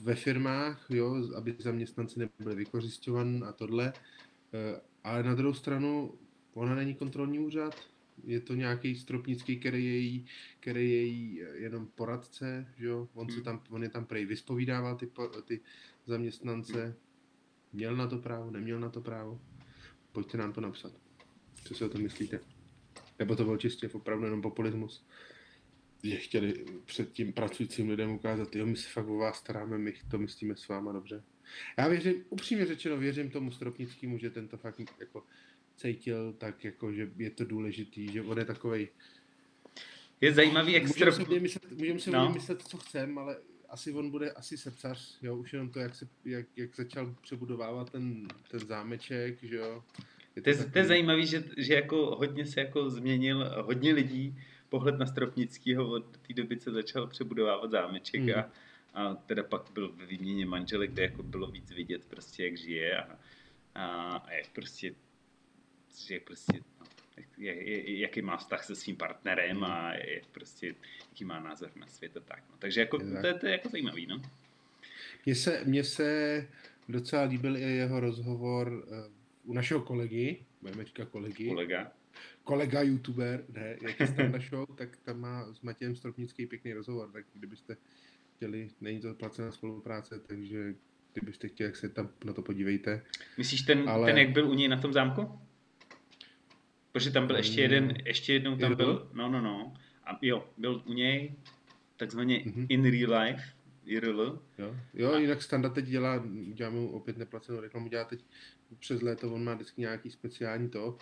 ve firmách, jo, aby zaměstnanci nebyli vykořišťovaní a tohle. Ale na druhou stranu, ona není kontrolní úřad, je to nějaký stropnický, který je jí, který je jí jenom poradce, jo? On, hmm. se tam, on je tam prej vyspovídával ty, ty zaměstnance. Hmm. Měl na to právo, neměl na to právo? Pojďte nám to napsat. Co si o tom myslíte? Nebo to byl čistě opravdu jenom populismus? Že chtěli před tím pracujícím lidem ukázat, jo, my se fakt o vás staráme, my to myslíme s váma dobře. Já věřím, upřímně řečeno, věřím tomu Stropnickému, že tento fakt jako cítil tak, jako, že je to důležitý, že on je takovej... Je zajímavý, jak Můžeme strop... si myslet, můžeme si no. myslet, co chceme, ale asi on bude asi srdcař, jo, už jenom to, jak, se, jak, jak začal přebudovávat ten, ten zámeček, že jo. Je to, to, takový... to je zajímavý, že, že jako hodně se jako změnil, hodně lidí pohled na Stropnického od té doby, co začal přebudovávat zámeček mm. a, a teda pak byl ve výměně manžele, kde jako bylo víc vidět prostě, jak žije a, a, a jak prostě že prostě, no, jaký má vztah se svým partnerem a jak prostě, jaký má názor na svět a tak. No. Takže jako, to, je, to je jako zajímavý, no. Mně se, mně se docela líbil i jeho rozhovor uh, u našeho kolegy, budeme říkat kolegy. Kolega. Kolega youtuber, ne, jak je Standa Show, tak tam má s Matějem Stropnický pěkný rozhovor, tak kdybyste chtěli, není to placená spolupráce, takže kdybyste chtěli, jak se tam na to podívejte. Myslíš ten, Ale... ten jak byl u něj na tom zámku? Protože tam byl ještě jeden, ještě jednou tam byl, no, no, no. A jo, byl u něj takzvaně mm-hmm. in real life, IRL. Jo, jo a... jinak Standa teď dělá, dělá mu opět neplacenou reklamu, dělá teď přes léto, on má vždycky nějaký speciální to,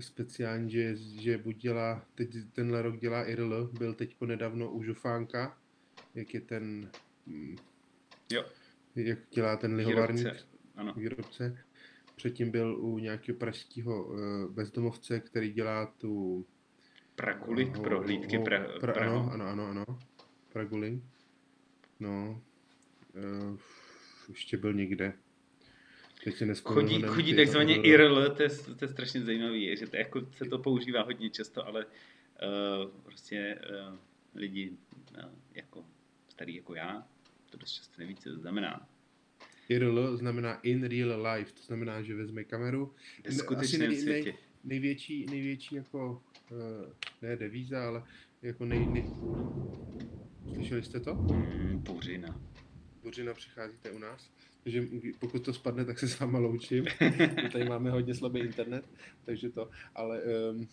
speciální, že, že buď dělá, teď tenhle rok dělá IRL, byl teď nedávno u Žufánka, jak je ten, mm, jo. jak dělá ten lihovarník, výrobce. Ano. výrobce předtím byl u nějakého pražského uh, bezdomovce, který dělá tu... Pragulik, uh, prohlídky pra, pra, ano, ano, ano, ano. Pragulik. No. Uh, ještě byl někde. Teď si chodí, chodí takzvaně IRL, to je, to je strašně zajímavý, že to jako se to používá hodně často, ale uh, prostě uh, lidi uh, jako starý jako já, to dost často neví, co to znamená. IRL znamená in real life, to znamená, že vezme kameru. Asi nej, nej, největší, největší jako, uh, ne devíza, ale jako nej, nej... Slyšeli jste to? Mm, buřina. Buřina přicházíte u nás. Takže pokud to spadne, tak se s váma loučím. Tady máme hodně slabý internet, takže to. Ale um,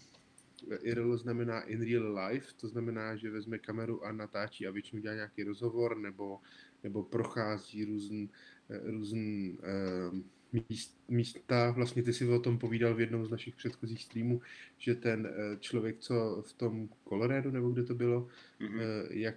IRL znamená in real life, to znamená, že vezme kameru a natáčí a většinou dělá nějaký rozhovor nebo, nebo prochází různý různý uh, míst, místa. Vlastně ty si o tom povídal v jednom z našich předchozích streamů, že ten uh, člověk, co v tom Colorado, nebo kde to bylo, mm-hmm. jak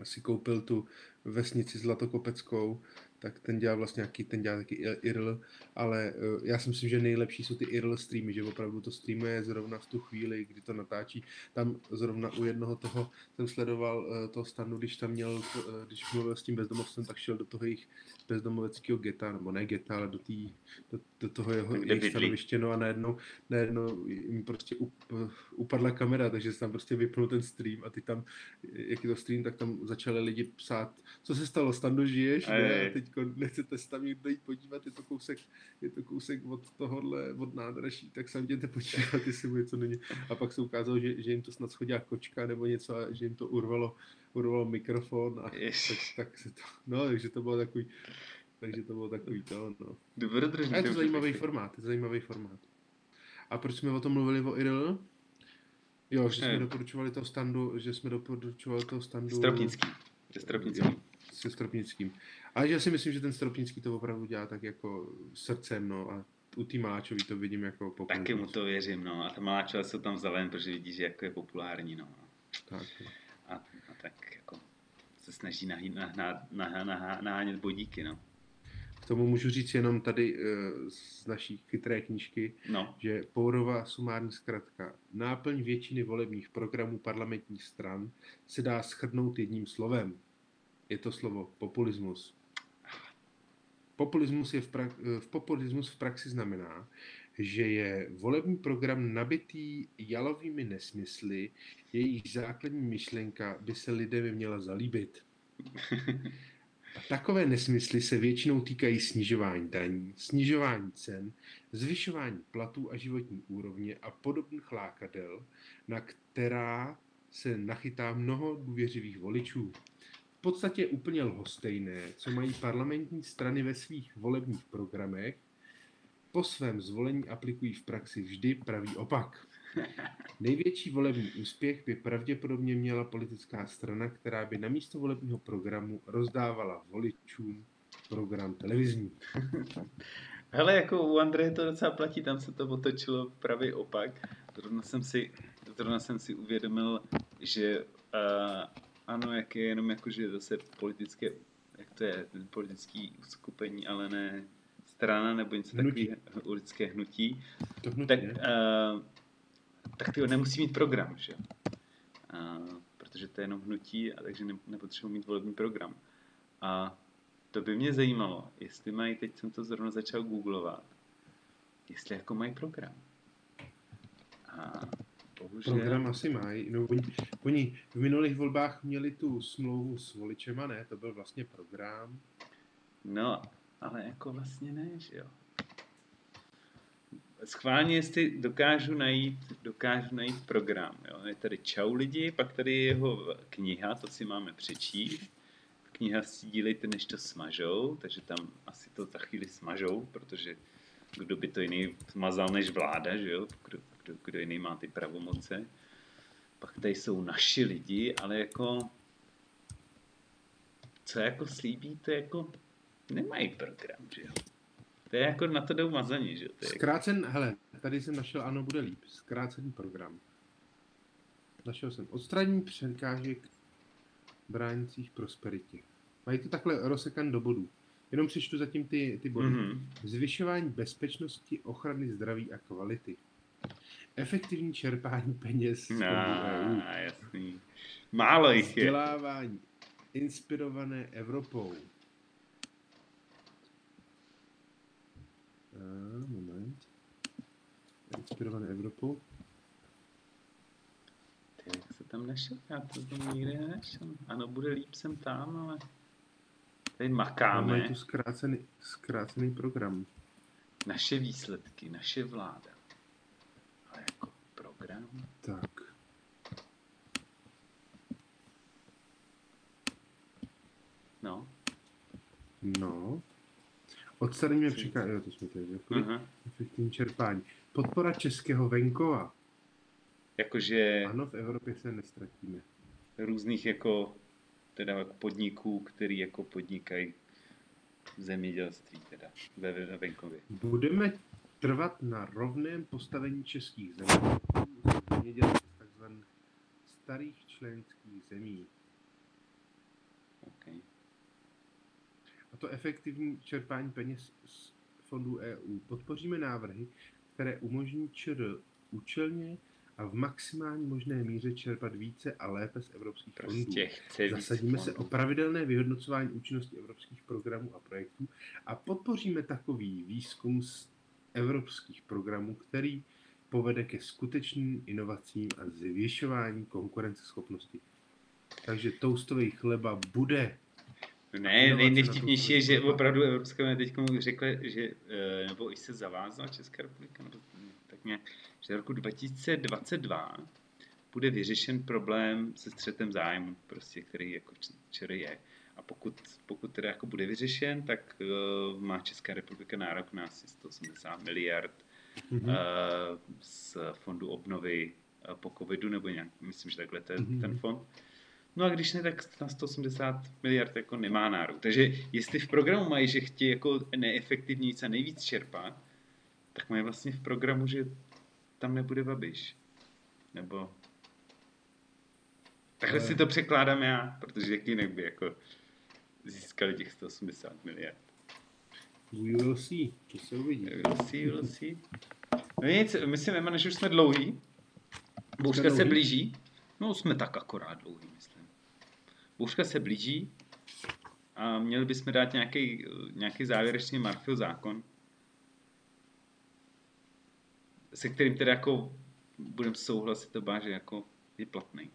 asi koupil tu vesnici Zlatokopeckou, tak ten dělá vlastně nějaký, ten dělá taky IRL, ale uh, já si myslím, že nejlepší jsou ty IRL streamy, že opravdu to streamuje zrovna v tu chvíli, kdy to natáčí. Tam zrovna u jednoho toho jsem sledoval uh, toho stanu, když tam měl, uh, když mluvil s tím bezdomovcem, tak šel do toho jejich bezdomoveckého geta, nebo ne geta, ale do, tý, do, do toho jeho jejich stanoviště, no a najednou, najednou jim prostě up, upadla kamera, takže se tam prostě vypnul ten stream a ty tam, jak je to stream, tak tam začali lidi psát, co se stalo, Stando, žiješ? Ne, a teď nechcete se tam někdo jít podívat, je to kousek, je to kousek od tohohle, od nádraží, tak se jděte podívat, jestli mu něco není. A pak se ukázalo, že, že jim to snad schodila kočka nebo něco a že jim to urvalo, urvalo mikrofon a tak, tak se to, no, takže to bylo takový, takže to bylo takový to, no. Dobrodružný. A je to zajímavý formát, je to zajímavý formát. A proč jsme o tom mluvili o IRL? Jo, že jsme doporučovali toho standu, že jsme doporučovali toho standu... Stropnický. Se Stropnickým. Se Stropnickým. Ale já si myslím, že ten Stropnický to opravdu dělá tak jako srdcem, no a u té Maláčový to vidím jako populární. Taky mu to věřím, no. A ta Maláčová se tam zelen, protože vidí, že jako je populární, no. Tak. A, a tak jako se snaží nahánět nah, nah, nah, nah, bodíky, no. K tomu můžu říct jenom tady uh, z naší chytré knížky, no. že Pourová sumární zkratka náplň většiny volebních programů parlamentních stran se dá schrnout jedním slovem. Je to slovo populismus. Populismus, je v, pra- v populismus v praxi znamená, že je volební program nabitý jalovými nesmysly, jejich základní myšlenka by se lidem měla zalíbit. A takové nesmysly se většinou týkají snižování daní, snižování cen, zvyšování platů a životní úrovně a podobných lákadel, na která se nachytá mnoho důvěřivých voličů. V podstatě úplně lhostejné, co mají parlamentní strany ve svých volebních programech, po svém zvolení aplikují v praxi vždy pravý opak. Největší volební úspěch by pravděpodobně měla politická strana, která by na místo volebního programu rozdávala voličům program televizní. Hele, jako u Andreje to docela platí, tam se to otočilo pravý opak. Zrovna jsem si, zrovna jsem si uvědomil, že uh, ano, jak je jenom jakože zase politické, jak to je, politický uskupení, ale ne strana nebo něco takového, lidské hnutí, To hnutí, tak, ne? uh, tak ty nemusí mít program, že? Uh, protože to je jenom hnutí, a takže ne, nepotřebují mít volební program. A to by mě zajímalo, jestli mají, teď jsem to zrovna začal googlovat, jestli jako mají program. A bohužel... Program asi mají. No, oni, oni v minulých volbách měli tu smlouvu s voličema, ne? To byl vlastně program. No, ale jako vlastně ne, že jo. Schválně, jestli dokážu najít, dokážu najít program. Jo. Je tady Čau lidi, pak tady je jeho kniha, to si máme přečíst. Kniha Sdílejte, než to smažou, takže tam asi to za chvíli smažou, protože kdo by to jiný smazal než vláda, že jo? Kdo, kdo, kdo jiný má ty pravomoce. Pak tady jsou naši lidi, ale jako co jako slíbí, to jako nemají program, že jo. To je jako na to jdou mazaní, že jo. Jako, Zkrácen, hele, tady jsem našel, ano, bude líp. Zkrácený program. Našel jsem odstranění překážek bránících prosperitě. Mají to takhle rozsekan do bodů. Jenom přečtu zatím ty, ty body. Mhm. Zvyšování bezpečnosti, ochrany zdraví a kvality. Efektivní čerpání peněz no, EU. jasný. Málo jich je. Vzdělávání inspirované Evropou. A, moment. Inspirované Evropou. Ty, jak se tam našel? Já to tam nikde nenašel. Ano, bude líp jsem tam, ale tady makáme. mají tu zkrácený, zkrácený program. Naše výsledky, naše vláda. Jako program? Tak. No. No. Odstraníme překážky. Jo, to jsme tady řekli. Efektivní čerpání. Podpora českého venkova. Jakože Ano, v Evropě se nestratíme. různých jako teda jako podniků, který jako podnikají v zemědělství teda ve venkově. Budeme trvat na rovném postavení českých zemědělců z tzv. starých členských zemí. Okay. A to efektivní čerpání peněz z fondů EU. Podpoříme návrhy, které umožní ČR účelně a v maximální možné míře čerpat více a lépe z evropských fondů. Prostě víc Zasadíme se o fondů. pravidelné vyhodnocování účinnosti evropských programů a projektů a podpoříme takový výzkum z evropských programů, který povede ke skutečným inovacím a zvyšování konkurenceschopnosti. Takže toastový chleba bude. Ne, Inovace nej, na nejvtipnější je, že opravdu Evropská unie teď řekla, že, eh, nebo i se zavázala Česká republika, nebo tak nějak, že roku 2022 bude vyřešen problém se střetem zájmu, prostě, který jako včera je. A pokud, pokud teda jako bude vyřešen, tak uh, má Česká republika nárok na asi 180 miliard Mhm. uh, z fondu obnovy uh, po covidu, nebo nějak, myslím, že takhle to je Mhm. ten fond. No a když ne, tak na 180 miliard jako nemá nárok. Takže jestli v programu mají, že chtějí jako neefektivněji a nejvíc čerpat, tak mají vlastně v programu, že tam nebude Babiš. Nebo... Takhle si to překládám já, protože jak jinak by jako získali těch 180 miliard. We will see. To se uvidí. We'll see, we'll see. No nic, myslím, Emma, že už jsme dlouhý. Bouřka se blíží. No, jsme tak akorát dlouhý, myslím. Bouřka se blíží a měli bychom dát nějaký, nějaký závěrečný Marfil zákon. se kterým teda jako budeme souhlasit, to že jako je platný.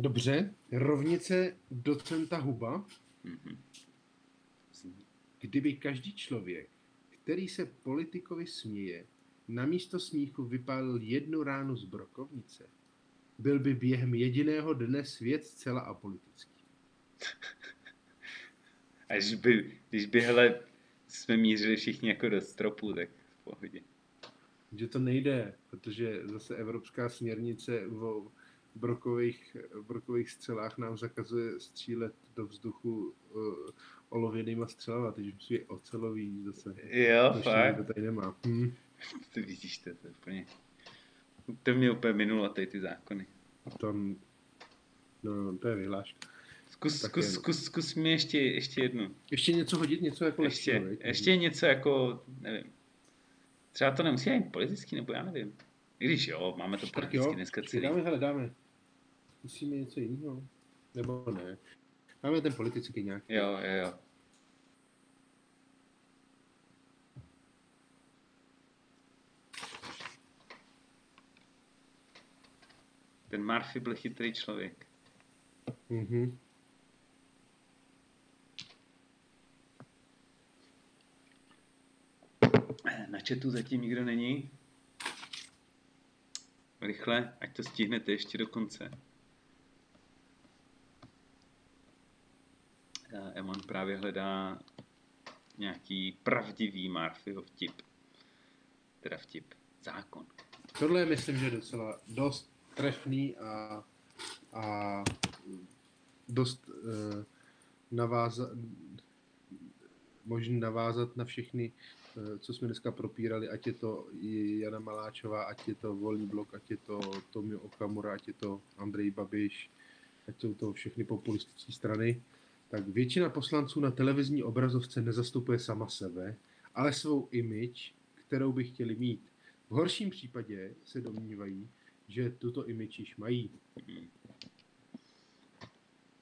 Dobře, rovnice docenta Huba. Mm-hmm. Kdyby každý člověk, který se politikovi směje, na místo smíchu vypálil jednu ránu z brokovnice, byl by během jediného dne svět zcela apolitický. A když by, když by hele, jsme mířili všichni jako do stropu, tak v pohodě. Že to nejde, protože zase evropská směrnice o brokových, brokových střelách nám zakazuje střílet do vzduchu uh, olověnýma střelama, takže musí být ocelový zase. Jo, to fakt. To tady nemá. Hm. Ty vidíš, to, to úplně... To mě úplně minulo, tady ty zákony. To, no, to je vyhláška. Zkus, zkus, jen... zkus, zkus mi ještě, ještě jednu. Ještě něco hodit, něco jako ještě, lepšího, ještě něco jako, nevím. Třeba to nemusí být politický, nebo já nevím. I když jo, máme to politicky dneska celý. Dáme, hele, dáme. Musíme něco jiného. Nebo ne. Máme ten politický nějak. Jo, jo, jo. Ten Murphy byl chytrý člověk. Mhm. Na chatu zatím nikdo není. Rychle, ať to stihnete ještě do konce. Emon právě hledá nějaký pravdivý Murphyho vtip. Teda vtip. Zákon. Tohle je, myslím, že docela dost trefný a, a dost uh, navázat, možný navázat na všechny, uh, co jsme dneska propírali, ať je to Jana Maláčová, ať je to Volný blok, ať je to Tomio Okamura, ať je to Andrej Babiš, ať jsou to všechny populistické strany tak většina poslanců na televizní obrazovce nezastupuje sama sebe, ale svou image, kterou by chtěli mít. V horším případě se domnívají, že tuto image již mají.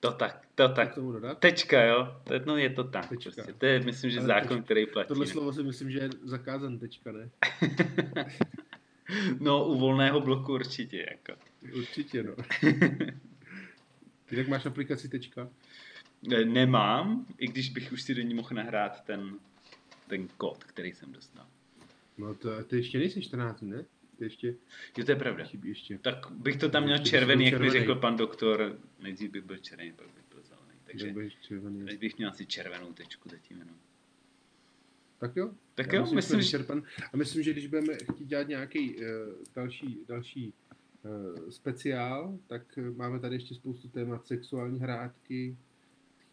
To tak, to tak. Tomu dodat? Tečka, jo? To, no je to tak. Tečka. Prostě. To je, myslím, že ale zákon, tečka. který platí. Tohle ne? slovo si myslím, že je zakázan tečka, ne? no, u volného bloku určitě, jako. Určitě, no. Ty jak máš aplikaci tečka? Nemám, i když bych už si do ní mohl nahrát ten, ten kód, který jsem dostal. No to, ty ještě nejsi 14, ne? Ty ještě... Jo, to je pravda. Ještě. Tak bych to tam měl červený, jak by řekl pan doktor. Nejdřív bych byl červený, pak bych byl zelený. Takže teď bych měl asi červenou tečku zatím jenom. Tak jo. Tak Já jo, myslím, myslím že... A myslím, že když budeme chtít dělat nějaký uh, další, další uh, speciál, tak máme tady ještě spoustu témat sexuální hrádky,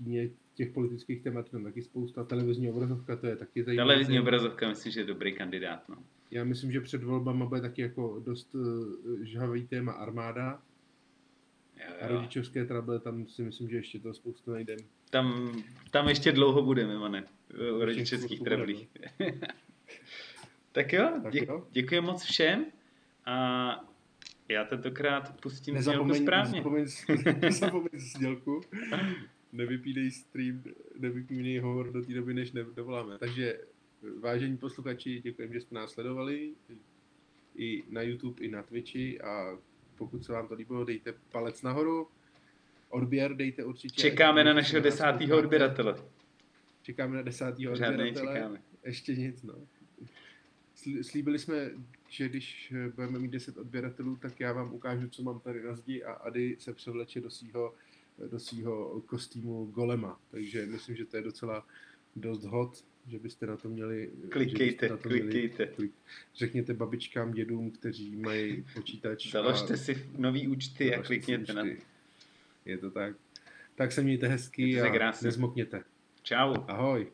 týdně těch politických témat tam taky spousta. Televizní obrazovka, to je taky zajímavé. Televizní obrazovka, myslím, že je dobrý kandidát. No. Já myslím, že před volbama bude taky jako dost uh, žhavý téma armáda. Jo, jo. A rodičovské trable, tam si myslím, že ještě to spoustu najdem. Tam, tam ještě dlouho budeme, mane, o rodičovských trablích. tak jo, tak dě, jo. děkuji moc všem a já tentokrát pustím nezapomeň, správně. Nezapomeň, nezapomeň sdělku. nevypínej stream, nevypínej hovor do té doby, než dovoláme. Takže vážení posluchači, děkujeme, že jste nás sledovali i na YouTube, i na Twitchi a pokud se vám to líbilo, dejte palec nahoru, odběr dejte určitě. Čekáme na našeho desátého odběratele. Čekáme na desátého odběratele. Čekáme. Ještě nic, no. Slíbili jsme, že když budeme mít 10 odběratelů, tak já vám ukážu, co mám tady na zdi a Ady se převleče do svého do svého kostýmu golema. Takže myslím, že to je docela dost hot, že byste na to měli... Klikejte, na to klikejte. Měli, klik, řekněte babičkám, dědům, kteří mají počítač. Založte a, si nový účty a klikněte na Je to tak. Tak se mějte hezky a nezmokněte. Čau. Ahoj.